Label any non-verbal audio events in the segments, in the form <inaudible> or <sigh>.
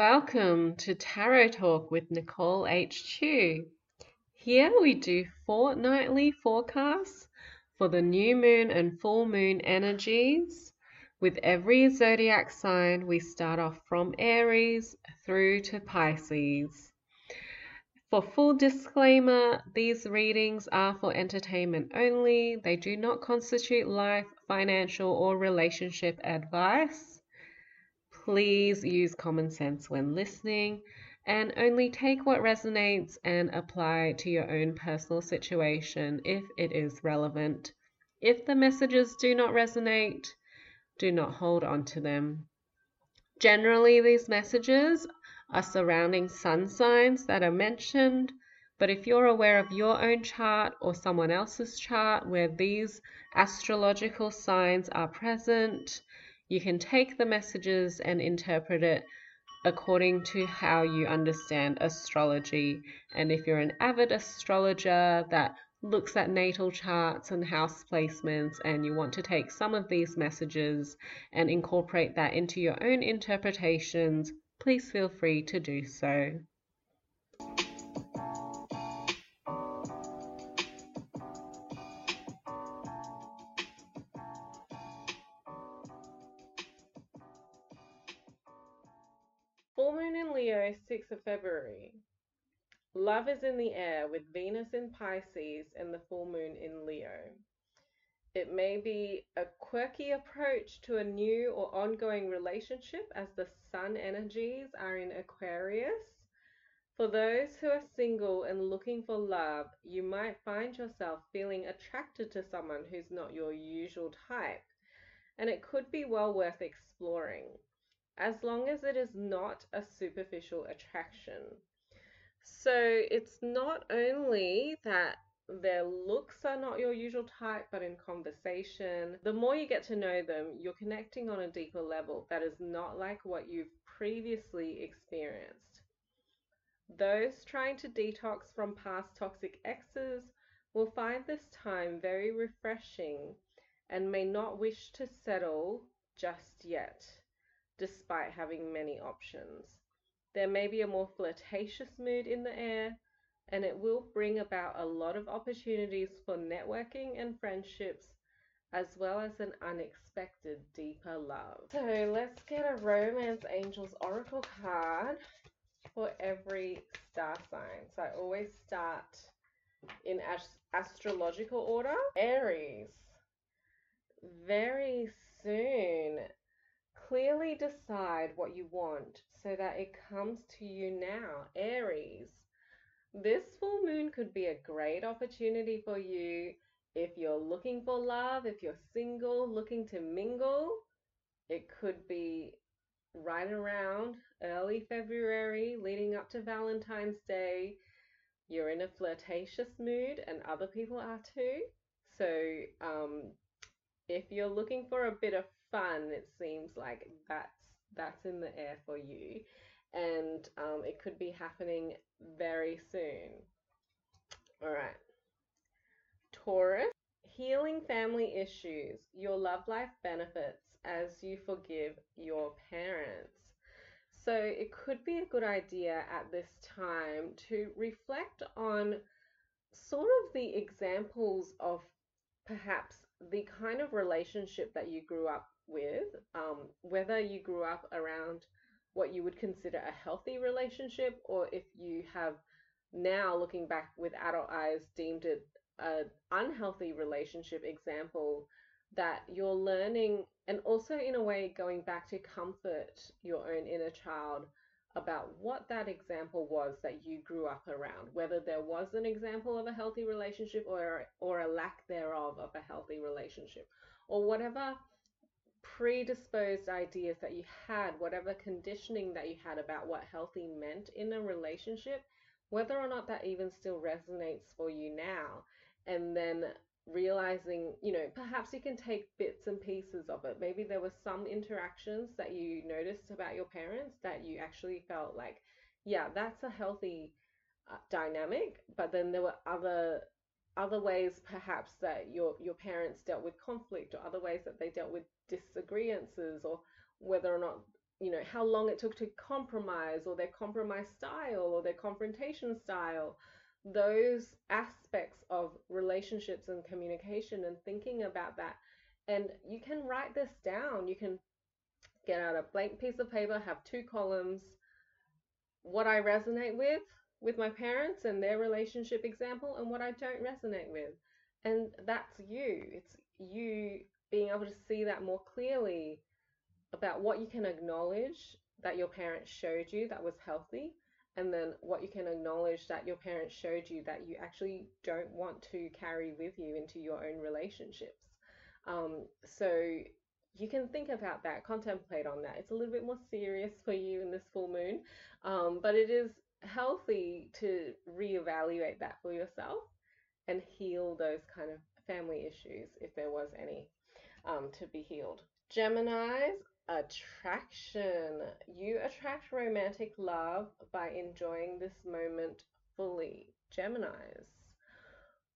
Welcome to Tarot Talk with Nicole H. Chu. Here we do fortnightly forecasts for the new moon and full moon energies. With every zodiac sign, we start off from Aries through to Pisces. For full disclaimer, these readings are for entertainment only. They do not constitute life, financial, or relationship advice. Please use common sense when listening and only take what resonates and apply to your own personal situation if it is relevant. If the messages do not resonate, do not hold on to them. Generally, these messages are surrounding sun signs that are mentioned, but if you're aware of your own chart or someone else's chart where these astrological signs are present, you can take the messages and interpret it according to how you understand astrology. And if you're an avid astrologer that looks at natal charts and house placements, and you want to take some of these messages and incorporate that into your own interpretations, please feel free to do so. Moon 6th of February. Love is in the air with Venus in Pisces and the full moon in Leo. It may be a quirky approach to a new or ongoing relationship as the sun energies are in Aquarius. For those who are single and looking for love, you might find yourself feeling attracted to someone who's not your usual type, and it could be well worth exploring as long as it is not a superficial attraction. So it's not only that their looks are not your usual type, but in conversation, the more you get to know them, you're connecting on a deeper level that is not like what you've previously experienced. Those trying to detox from past toxic exes will find this time very refreshing and may not wish to settle just yet despite having many options. There may be a more flirtatious mood in the air, and it will bring about a lot of opportunities for networking and friendships, as well as an unexpected deeper love. So let's get a Romance Angels Oracle card for every star sign. So I always start in astrological order. Aries. Very soon Clearly decide what you want so that it comes to you now, Aries. This full moon could be a great opportunity for you if you're looking for love, if you're single, looking to mingle. It could be right around early February, leading up to Valentine's Day. You're in a flirtatious mood, and other people are too. So, um, if you're looking for a bit of fun, it seems like that's that's in the air for you, and um, it could be happening very soon. All right, Taurus, healing family issues. Your love life benefits as you forgive your parents. So it could be a good idea at this time to reflect on sort of the examples of perhaps the kind of relationship that you grew up with, um, whether you grew up around what you would consider a healthy relationship or if you have now looking back with adult eyes deemed it an unhealthy relationship example that you're learning and also in a way going back to comfort your own inner child about what that example was that you grew up around whether there was an example of a healthy relationship or or a lack thereof of a healthy relationship or whatever predisposed ideas that you had, whatever conditioning that you had about what healthy meant in a relationship, whether or not that even still resonates for you now. And then realizing, you know, perhaps you can take bits and pieces of it. Maybe there were some interactions that you noticed about your parents that you actually felt like, yeah, that's a healthy uh, dynamic. But then there were other other ways perhaps that your your parents dealt with conflict or other ways that they dealt with disagreements or whether or not you know, how long it took to compromise or their compromise style or their confrontation style. Those aspects of relationships and communication and thinking about that. And you can write this down. You can get out a blank piece of paper, have two columns, what I resonate with with my parents and their relationship example, and what I don't resonate with. And that's you. It's you being able to see that more clearly about what you can acknowledge that your parents showed you that was healthy, and then what you can acknowledge that your parents showed you that you actually don't want to carry with you into your own relationships. Um, so you can think about that, contemplate on that. It's a little bit more serious for you in this full moon, um, but it is healthy to reevaluate that for yourself and heal those kind of family issues if there was any um, to be healed. Gemini's attraction. You attract romantic love by enjoying this moment fully. Gemini's.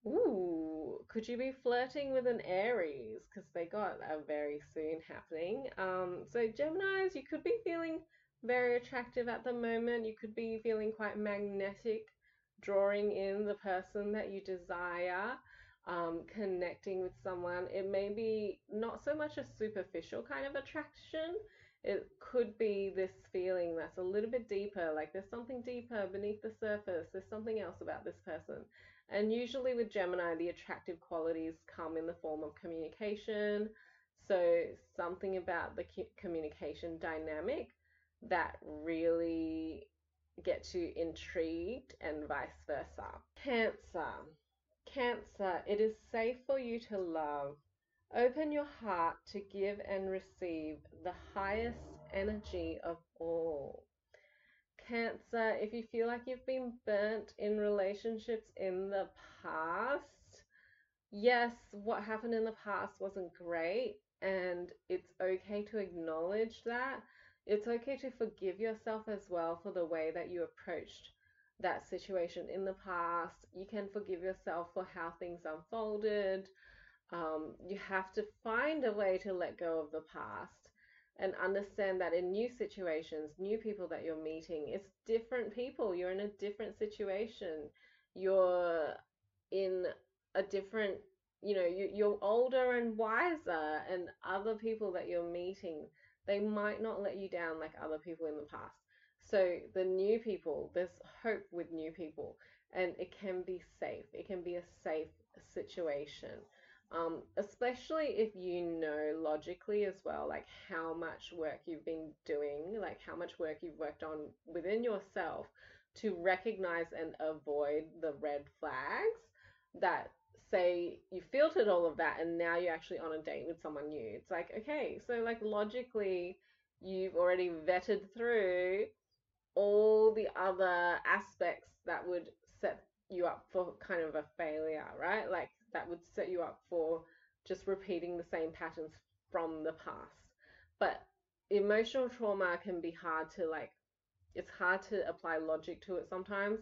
Ooh, could you be flirting with an Aries? Because they got a very soon happening. Um, so Gemini's, you could be feeling very attractive at the moment. You could be feeling quite magnetic, drawing in the person that you desire, um, connecting with someone. It may be not so much a superficial kind of attraction. It could be this feeling that's a little bit deeper, like there's something deeper beneath the surface. There's something else about this person. And usually with Gemini, the attractive qualities come in the form of communication. So something about the communication dynamic that really gets you intrigued and vice versa. Cancer. Cancer, it is safe for you to love. Open your heart to give and receive the highest energy of all. Cancer, if you feel like you've been burnt in relationships in the past, yes, what happened in the past wasn't great, and it's okay to acknowledge that. It's okay to forgive yourself as well for the way that you approached that situation in the past. You can forgive yourself for how things unfolded. Um, you have to find a way to let go of the past and understand that in new situations, new people that you're meeting, it's different people. You're in a different situation. You're in a different, you know, you, you're older and wiser, and other people that you're meeting, they might not let you down like other people in the past. So the new people, there's hope with new people, and it can be safe. It can be a safe situation. Um, especially if you know logically as well, like how much work you've been doing, like how much work you've worked on within yourself to recognize and avoid the red flags that say you filtered all of that and now you're actually on a date with someone new. It's like, okay, so like logically, you've already vetted through all the other aspects that would set you up for kind of a failure, right? Like that would set you up for just repeating the same patterns from the past. But emotional trauma can be hard to like it's hard to apply logic to it sometimes.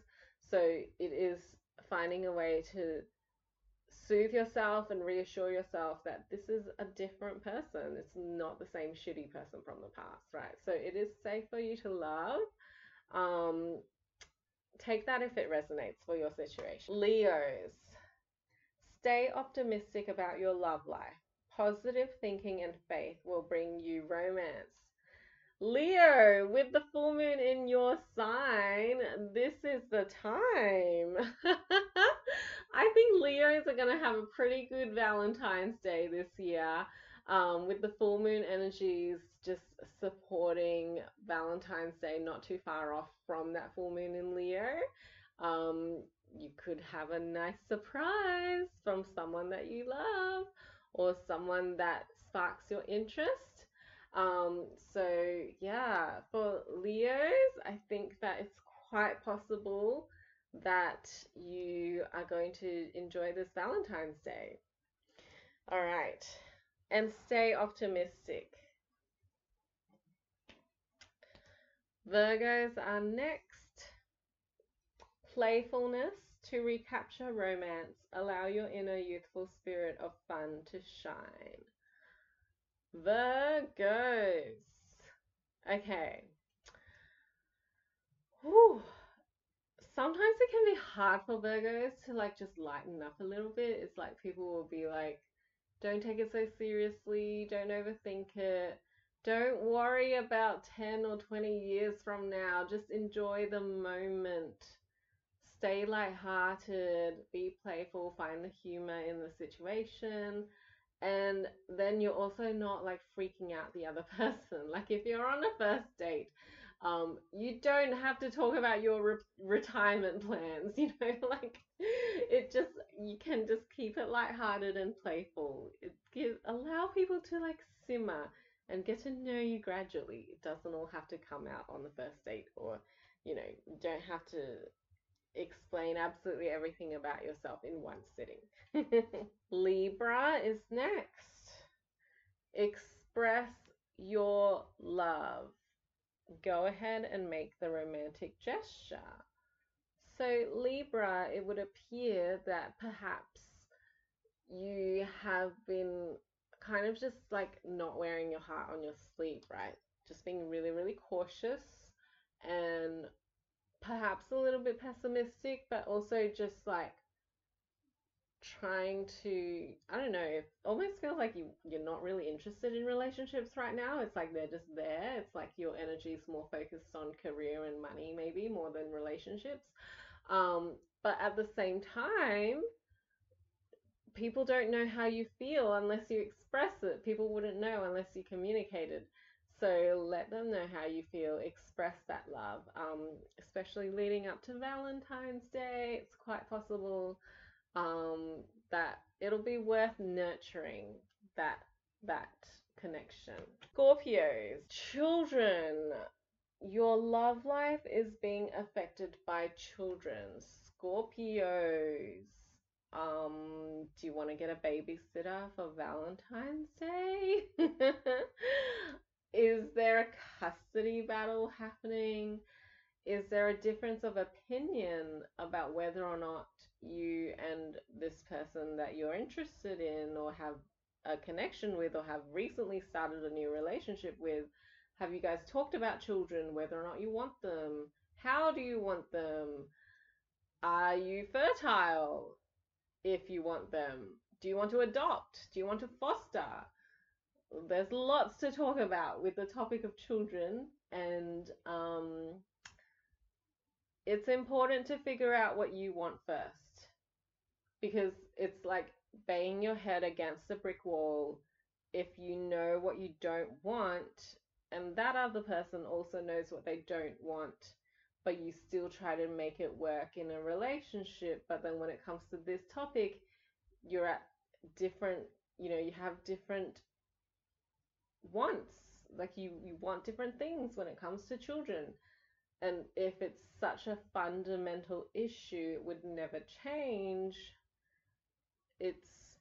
So it is finding a way to soothe yourself and reassure yourself that this is a different person. It's not the same shitty person from the past, right? So it is safe for you to love. Um, take that if it resonates for your situation. Leos, stay optimistic about your love life. Positive thinking and faith will bring you romance. Leo, with the full moon in your sign, this is the time. <laughs> I think Leos are going to have a pretty good Valentine's Day this year um, with the full moon energies just supporting Valentine's Day not too far off from that full moon in Leo. Um, you could have a nice surprise from someone that you love or someone that sparks your interest. Um, so, yeah, for Leos, I think that it's quite possible that you are going to enjoy this Valentine's Day. All right, and stay optimistic. Virgos are next. Playfulness to recapture romance. Allow your inner youthful spirit of fun to shine. Virgos. Okay. Whew. Sometimes it can be hard for Virgos to like just lighten up a little bit. It's like people will be like, don't take it so seriously, don't overthink it. Don't worry about 10 or 20 years from now. Just enjoy the moment. Stay lighthearted, be playful, find the humor in the situation. And then you're also not like freaking out the other <laughs> person. Like if you're on a first date, um, you don't have to talk about your re retirement plans, <laughs> you know, like it just you can just keep it lighthearted and playful. It give allow people to like simmer and get to know you gradually. It doesn't all have to come out on the first date or, you know, don't have to explain absolutely everything about yourself in one sitting. <laughs> Libra is next. Express your love. Go ahead and make the romantic gesture. So, Libra, it would appear that perhaps you have been kind of just like not wearing your heart on your sleeve, right? Just being really, really cautious and perhaps a little bit pessimistic, but also just like trying to I don't know, it almost feels like you you're not really interested in relationships right now. It's like they're just there. It's like your energy is more focused on career and money maybe more than relationships. Um, but at the same time, people don't know how you feel unless you express it. People wouldn't know unless you communicated. So let them know how you feel. Express that love, um, especially leading up to Valentine's Day. It's quite possible um, that it'll be worth nurturing that that connection. Scorpios, children. Your love life is being affected by children. Scorpios. Um, do you want to get a babysitter for Valentine's Day? <laughs> Is there a custody battle happening? Is there a difference of opinion about whether or not you and this person that you're interested in or have a connection with or have recently started a new relationship with, have you guys talked about children, whether or not you want them? How do you want them? Are you fertile if you want them? Do you want to adopt? Do you want to foster? there's lots to talk about with the topic of children, and um, it's important to figure out what you want first because it's like banging your head against a brick wall if you know what you don't want and that other person also knows what they don't want but you still try to make it work in a relationship but then when it comes to this topic you're at different you know you have different wants. Like you, you want different things when it comes to children. And if it's such a fundamental issue, it would never change. It's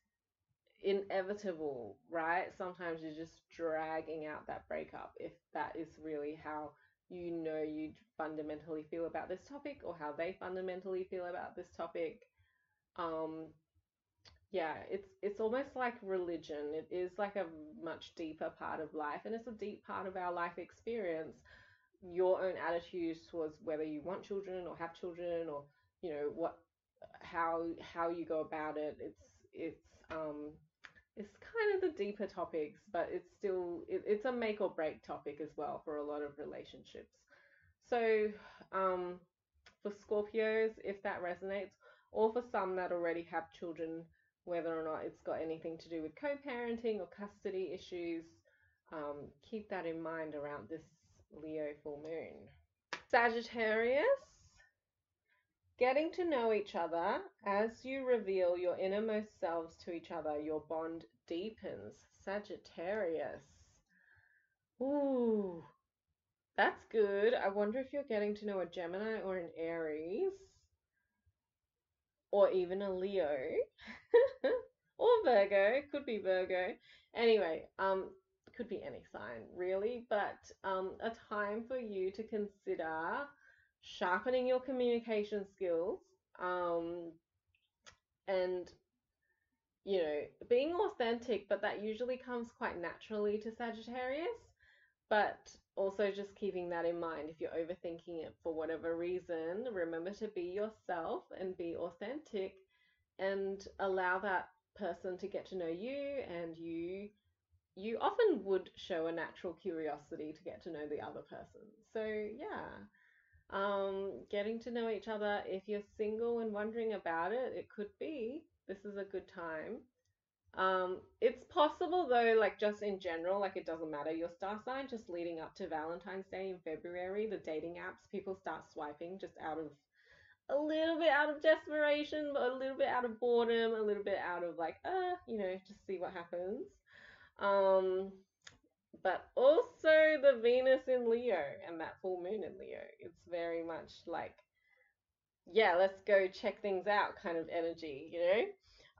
inevitable, right? Sometimes you're just dragging out that breakup if that is really how you know you fundamentally feel about this topic or how they fundamentally feel about this topic. Um, yeah, it's it's almost like religion. It is like a much deeper part of life, and it's a deep part of our life experience. Your own attitudes towards whether you want children or have children, or you know what, how how you go about it. It's it's um it's kind of the deeper topics, but it's still it, it's a make or break topic as well for a lot of relationships. So um, for Scorpios, if that resonates, or for some that already have children whether or not it's got anything to do with co parenting or custody issues. Um, keep that in mind around this Leo full moon. Sagittarius, getting to know each other as you reveal your innermost selves to each other, your bond deepens. Sagittarius. Ooh, that's good. I wonder if you're getting to know a Gemini or an Aries or even a Leo <laughs> or Virgo, could be Virgo. Anyway, um, could be any sign really, but um, a time for you to consider sharpening your communication skills um, and you know being authentic, but that usually comes quite naturally to Sagittarius. But also just keeping that in mind if you're overthinking it for whatever reason remember to be yourself and be authentic and allow that person to get to know you and you you often would show a natural curiosity to get to know the other person so yeah um getting to know each other. If you're single and wondering about it it could be. This is a good time. Um, it's possible though, like just in general, like it doesn't matter. Your star sign, just leading up to Valentine's Day in February, the dating apps, people start swiping just out of a little bit out of desperation, but a little bit out of boredom, a little bit out of like, uh, you know, just see what happens. Um, but also the Venus in Leo and that full moon in Leo. It's very much like, yeah, let's go check things out kind of energy, you know?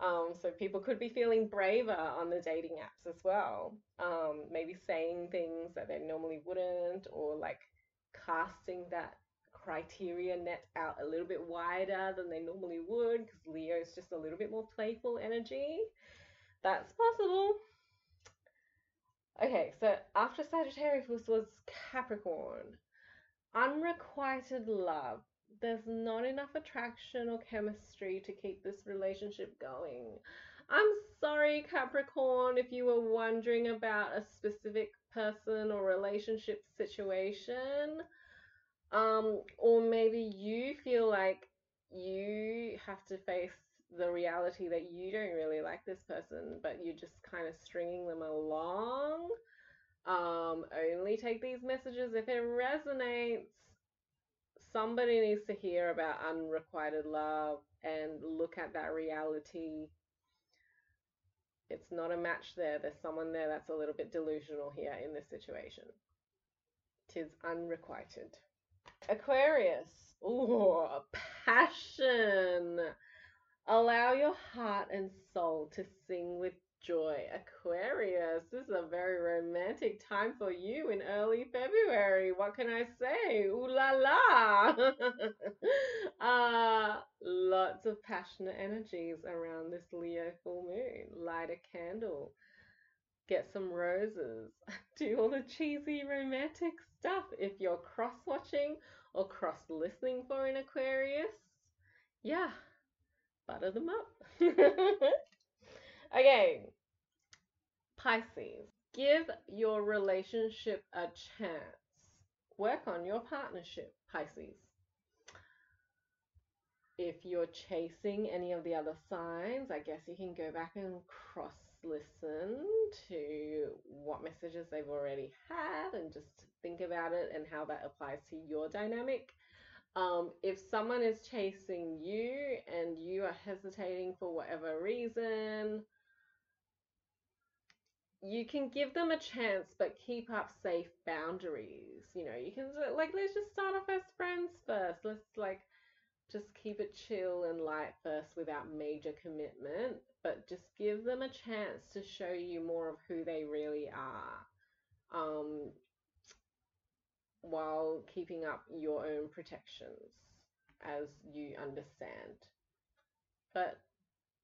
Um, so people could be feeling braver on the dating apps as well. Um, maybe saying things that they normally wouldn't, or like casting that criteria net out a little bit wider than they normally would, because Leo's just a little bit more playful energy. That's possible. Okay, so after Sagittarius was Capricorn. Unrequited love there's not enough attraction or chemistry to keep this relationship going. I'm sorry, Capricorn, if you were wondering about a specific person or relationship situation. Um, or maybe you feel like you have to face the reality that you don't really like this person, but you're just kind of stringing them along. Um, only take these messages if it resonates somebody needs to hear about unrequited love and look at that reality. It's not a match there. There's someone there that's a little bit delusional here in this situation. Tis unrequited. Aquarius. Ooh, passion. Allow your heart and soul to sing with joy. Aquarius, this is a very romantic time for you in early February. What can I say? Ooh la la! <laughs> uh, lots of passionate energies around this Leo full moon. Light a candle, get some roses, <laughs> do all the cheesy romantic stuff. If you're cross watching or cross listening for an Aquarius, yeah, butter them up. <laughs> Okay, Pisces, give your relationship a chance. Work on your partnership, Pisces. If you're chasing any of the other signs, I guess you can go back and cross listen to what messages they've already had and just think about it and how that applies to your dynamic. Um, if someone is chasing you and you are hesitating for whatever reason, you can give them a chance, but keep up safe boundaries. You know, you can like let's just start off as friends first. Let's like just keep it chill and light first without major commitment, but just give them a chance to show you more of who they really are. Um, while keeping up your own protections as you understand. But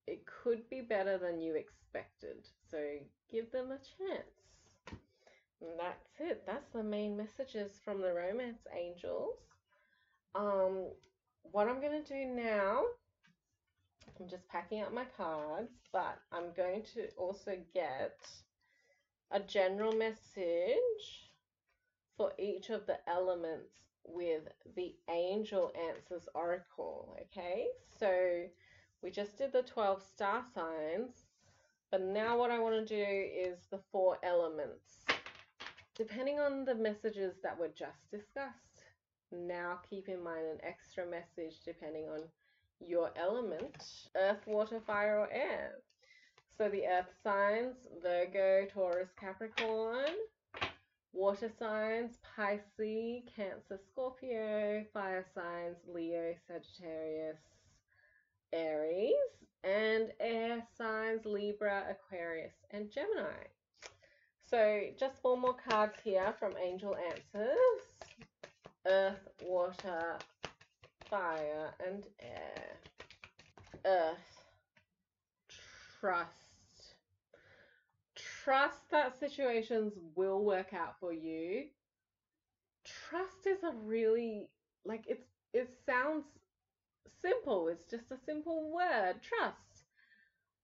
it could be better than you expected. So give them a chance. And that's it. That's the main messages from the romance angels. Um, what I'm going to do now, I'm just packing up my cards, but I'm going to also get a general message for each of the elements with the Angel Answers Oracle. Okay, so we just did the 12 star signs. But now what I want to do is the four elements. Depending on the messages that were just discussed. Now keep in mind an extra message depending on your element, earth, water, fire, or air. So the earth signs, Virgo, Taurus, Capricorn. Water signs, Pisces, Cancer, Scorpio. Fire signs, Leo, Sagittarius, Aries and air signs Libra, Aquarius, and Gemini. So just four more cards here from Angel Answers. Earth, water, fire, and air. Earth. Trust. Trust that situations will work out for you. trust is a really like it's it sounds simple. It's just a simple word, trust.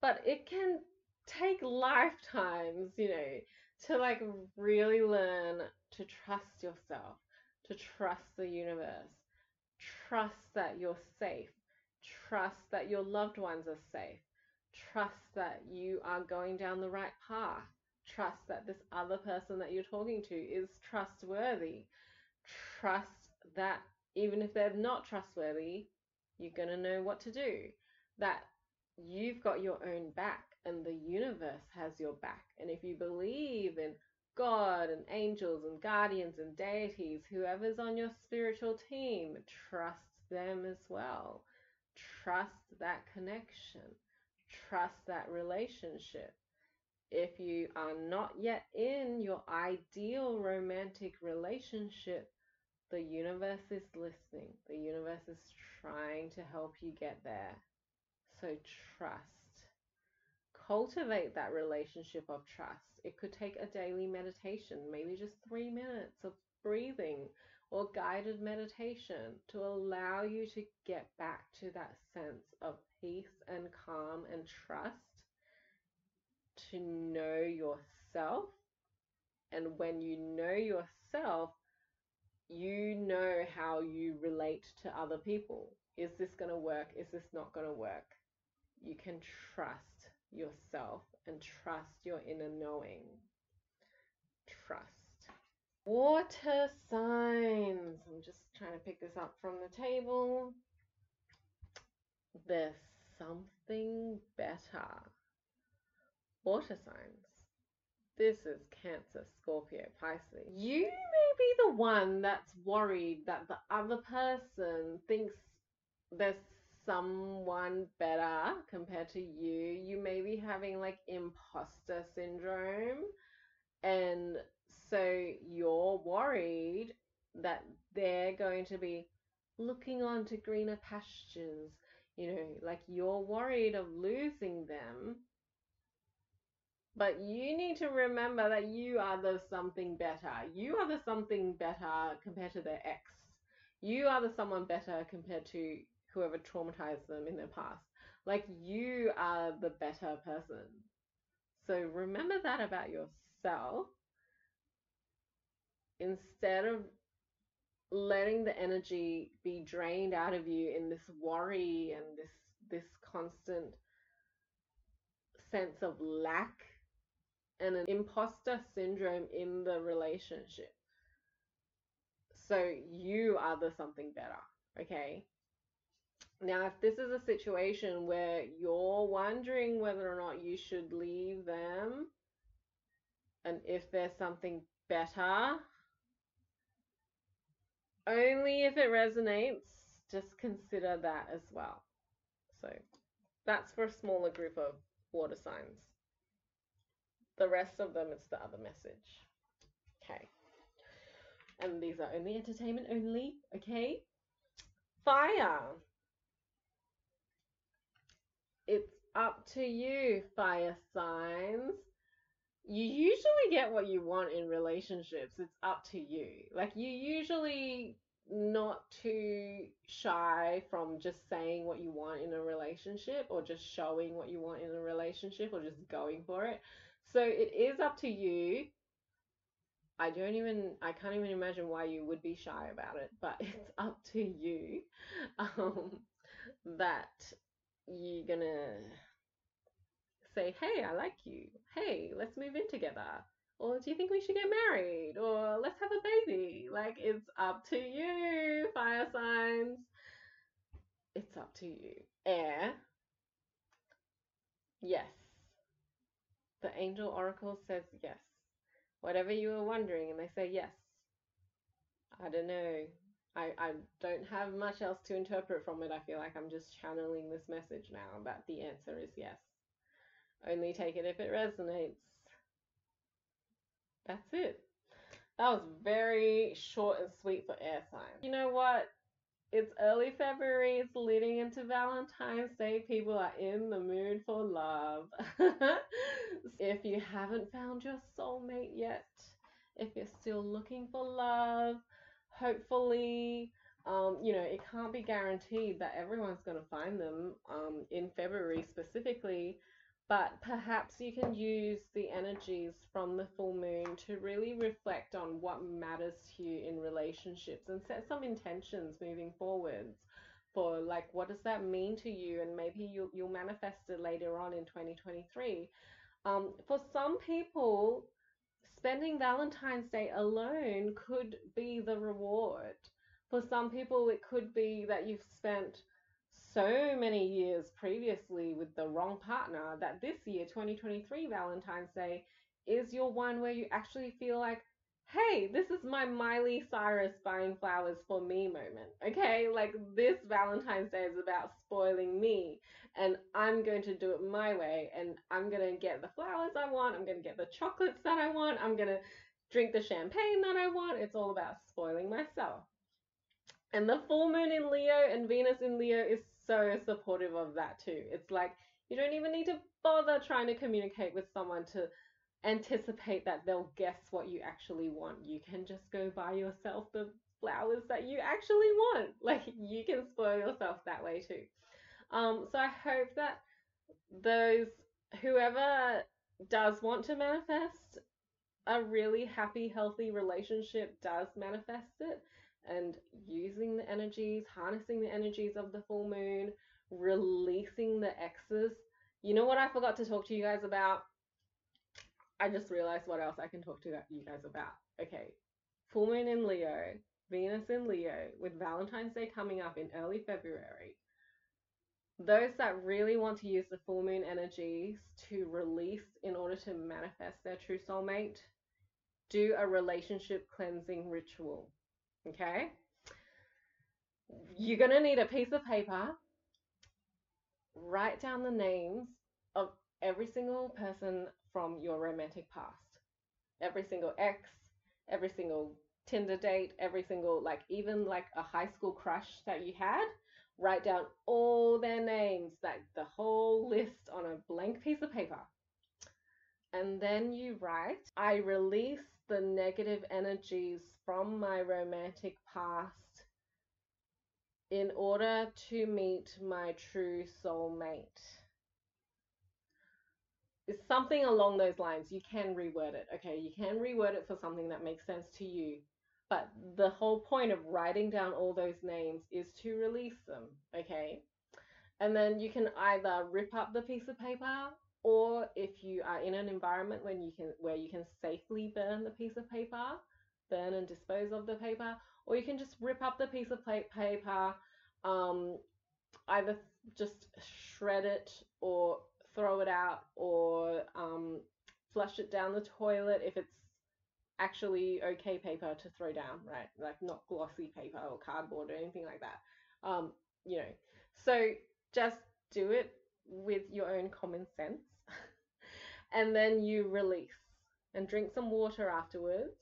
But it can take lifetimes, you know, to like really learn to trust yourself, to trust the universe, trust that you're safe, trust that your loved ones are safe, trust that you are going down the right path, trust that this other person that you're talking to is trustworthy, trust that even if they're not trustworthy, you're going to know what to do, that you've got your own back and the universe has your back. And if you believe in God and angels and guardians and deities, whoever's on your spiritual team, trust them as well. Trust that connection. Trust that relationship. If you are not yet in your ideal romantic relationship, the universe is listening. The universe is trying to help you get there. So trust cultivate that relationship of trust. It could take a daily meditation, maybe just three minutes of breathing or guided meditation to allow you to get back to that sense of peace and calm and trust, to know yourself. And when you know yourself, you know how you relate to other people. Is this going to work? Is this not going to work? You can trust yourself and trust your inner knowing. Trust. Water signs. I'm just trying to pick this up from the table. There's something better. Water signs. This is Cancer, Scorpio, Pisces. You may be the one that's worried that the other person thinks there's someone better compared to you. You may be having like imposter syndrome. And so you're worried that they're going to be looking on to greener pastures. You know, like you're worried of losing them. But you need to remember that you are the something better. You are the something better compared to their ex. You are the someone better compared to whoever traumatized them in their past. Like you are the better person. So remember that about yourself instead of letting the energy be drained out of you in this worry and this this constant sense of lack and an imposter syndrome in the relationship. So you are the something better, okay? Now, if this is a situation where you're wondering whether or not you should leave them, and if there's something better, only if it resonates, just consider that as well. So that's for a smaller group of water signs. The rest of them, it's the other message. Okay. And these are only entertainment only, okay? Fire it's up to you, fire signs. You usually get what you want in relationships. It's up to you. Like, you usually not too shy from just saying what you want in a relationship or just showing what you want in a relationship or just going for it. So it is up to you. I don't even I can't even imagine why you would be shy about it, but <laughs> it's up to you. Um that you're gonna say, hey, I like you. Hey, let's move in together. Or do you think we should get married? Or let's have a baby. Like, it's up to you, fire signs. It's up to you. Air. Yes. The angel oracle says yes. Whatever you were wondering, and they say yes. I don't know. I, I don't have much else to interpret from it. I feel like I'm just channeling this message now, but the answer is yes. Only take it if it resonates. That's it. That was very short and sweet for air signs. You know what? It's early February, it's leading into Valentine's Day. People are in the mood for love. <laughs> if you haven't found your soulmate yet, if you're still looking for love, hopefully, um, you know, it can't be guaranteed that everyone's going to find them um, in February specifically, but perhaps you can use the energies from the full moon to really reflect on what matters to you in relationships and set some intentions moving forwards for like what does that mean to you? And maybe you'll, you'll manifest it later on in 2023 um, for some people spending valentine's day alone could be the reward. For some people it could be that you've spent so many years previously with the wrong partner that this year 2023 valentine's day is your one where you actually feel like hey, this is my Miley Cyrus buying flowers for me moment. Okay, like this Valentine's Day is about spoiling me, and I'm going to do it my way, and I'm gonna get the flowers I want, I'm gonna get the chocolates that I want, I'm gonna drink the champagne that I want. It's all about spoiling myself. And the full moon in Leo and Venus in Leo is so supportive of that too. It's like you don't even need to bother trying to communicate with someone to anticipate that they'll guess what you actually want. You can just go buy yourself the flowers that you actually want. <laughs> Like you can spoil yourself that way too. Um, so I hope that those whoever does want to manifest a really happy, healthy relationship does manifest it and using the energies, harnessing the energies of the full moon, releasing the exes. You know what I forgot to talk to you guys about? I just realized what else I can talk to you guys about. Okay, full moon in Leo, Venus in Leo, with Valentine's Day coming up in early February. Those that really want to use the full moon energies to release in order to manifest their true soulmate, do a relationship cleansing ritual. Okay? You're going to need a piece of paper, write down the names of every single person from your romantic past. Every single ex, every single Tinder date, every single, like, even like a high school crush that you had, write down all their names, like the whole list on a blank piece of paper. And then you write, I release the negative energies from my romantic past in order to meet my true soulmate it's something along those lines. You can reword it. Okay, you can reword it for something that makes sense to you. But the whole point of writing down all those names is to release them. Okay. And then you can either rip up the piece of paper or if you are in an environment when you can where you can safely burn the piece of paper, burn and dispose of the paper, or you can just rip up the piece of paper, um, either just shred it or throw it out or um, flush it down the toilet if it's actually okay paper to throw down, right? Like not glossy paper or cardboard or anything like that. Um, you know, so just do it with your own common sense. And then you release and drink some water afterwards.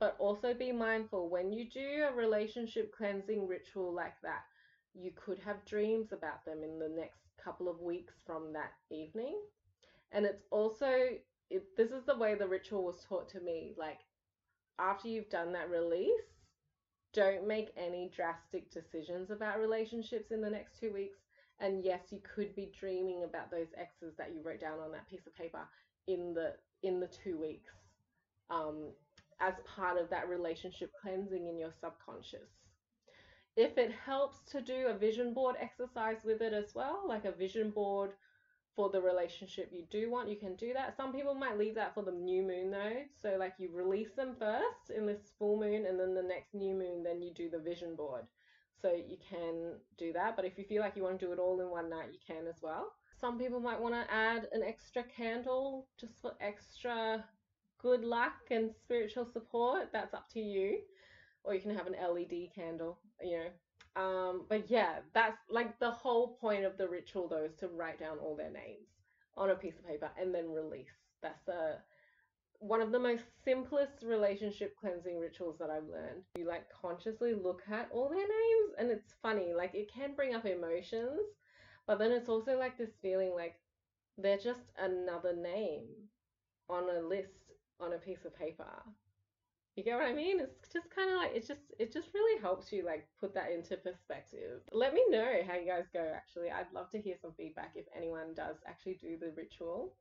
But also be mindful when you do a relationship cleansing ritual like that, you could have dreams about them in the next couple of weeks from that evening. And it's also, it, this is the way the ritual was taught to me. Like, after you've done that release, don't make any drastic decisions about relationships in the next two weeks. And yes, you could be dreaming about those exes that you wrote down on that piece of paper in the in the two weeks, um, as part of that relationship cleansing in your subconscious. If it helps to do a vision board exercise with it as well, like a vision board for the relationship you do want, you can do that. Some people might leave that for the new moon though. So like you release them first in this full moon and then the next new moon, then you do the vision board. So you can do that. But if you feel like you want to do it all in one night, you can as well. Some people might want to add an extra candle just for extra good luck and spiritual support. That's up to you or you can have an LED candle, you know. Um, but yeah, that's like the whole point of the ritual though is to write down all their names on a piece of paper and then release. That's a one of the most simplest relationship cleansing rituals that I've learned. You like consciously look at all their names and it's funny, like it can bring up emotions, but then it's also like this feeling like they're just another name on a list on a piece of paper You get what I mean? It's just kind of like it just it just really helps you like put that into perspective. Let me know how you guys go actually. I'd love to hear some feedback if anyone does actually do the ritual.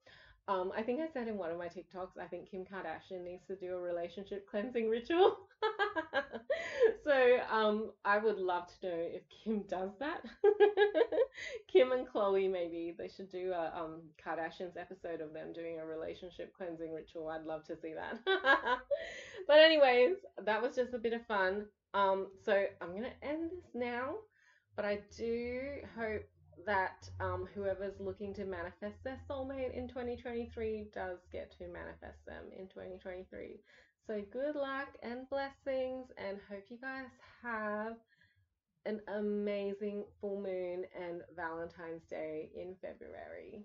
Um, I think I said in one of my TikToks, I think Kim Kardashian needs to do a relationship cleansing ritual. <laughs> so um, I would love to know if Kim does that. <laughs> Kim and Khloé, maybe they should do a um, Kardashians episode of them doing a relationship cleansing ritual. I'd love to see that. <laughs> but anyways, that was just a bit of fun. Um, so I'm gonna end this now. But I do hope that um, whoever's looking to manifest their soulmate in 2023 does get to manifest them in 2023. So good luck and blessings, and hope you guys have an amazing full moon and Valentine's Day in February.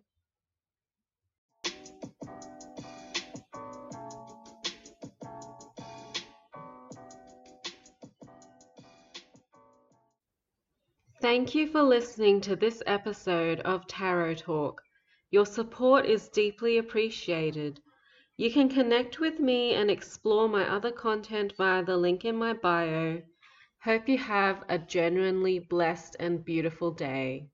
Thank you for listening to this episode of Tarot Talk. Your support is deeply appreciated. You can connect with me and explore my other content via the link in my bio. Hope you have a genuinely blessed and beautiful day.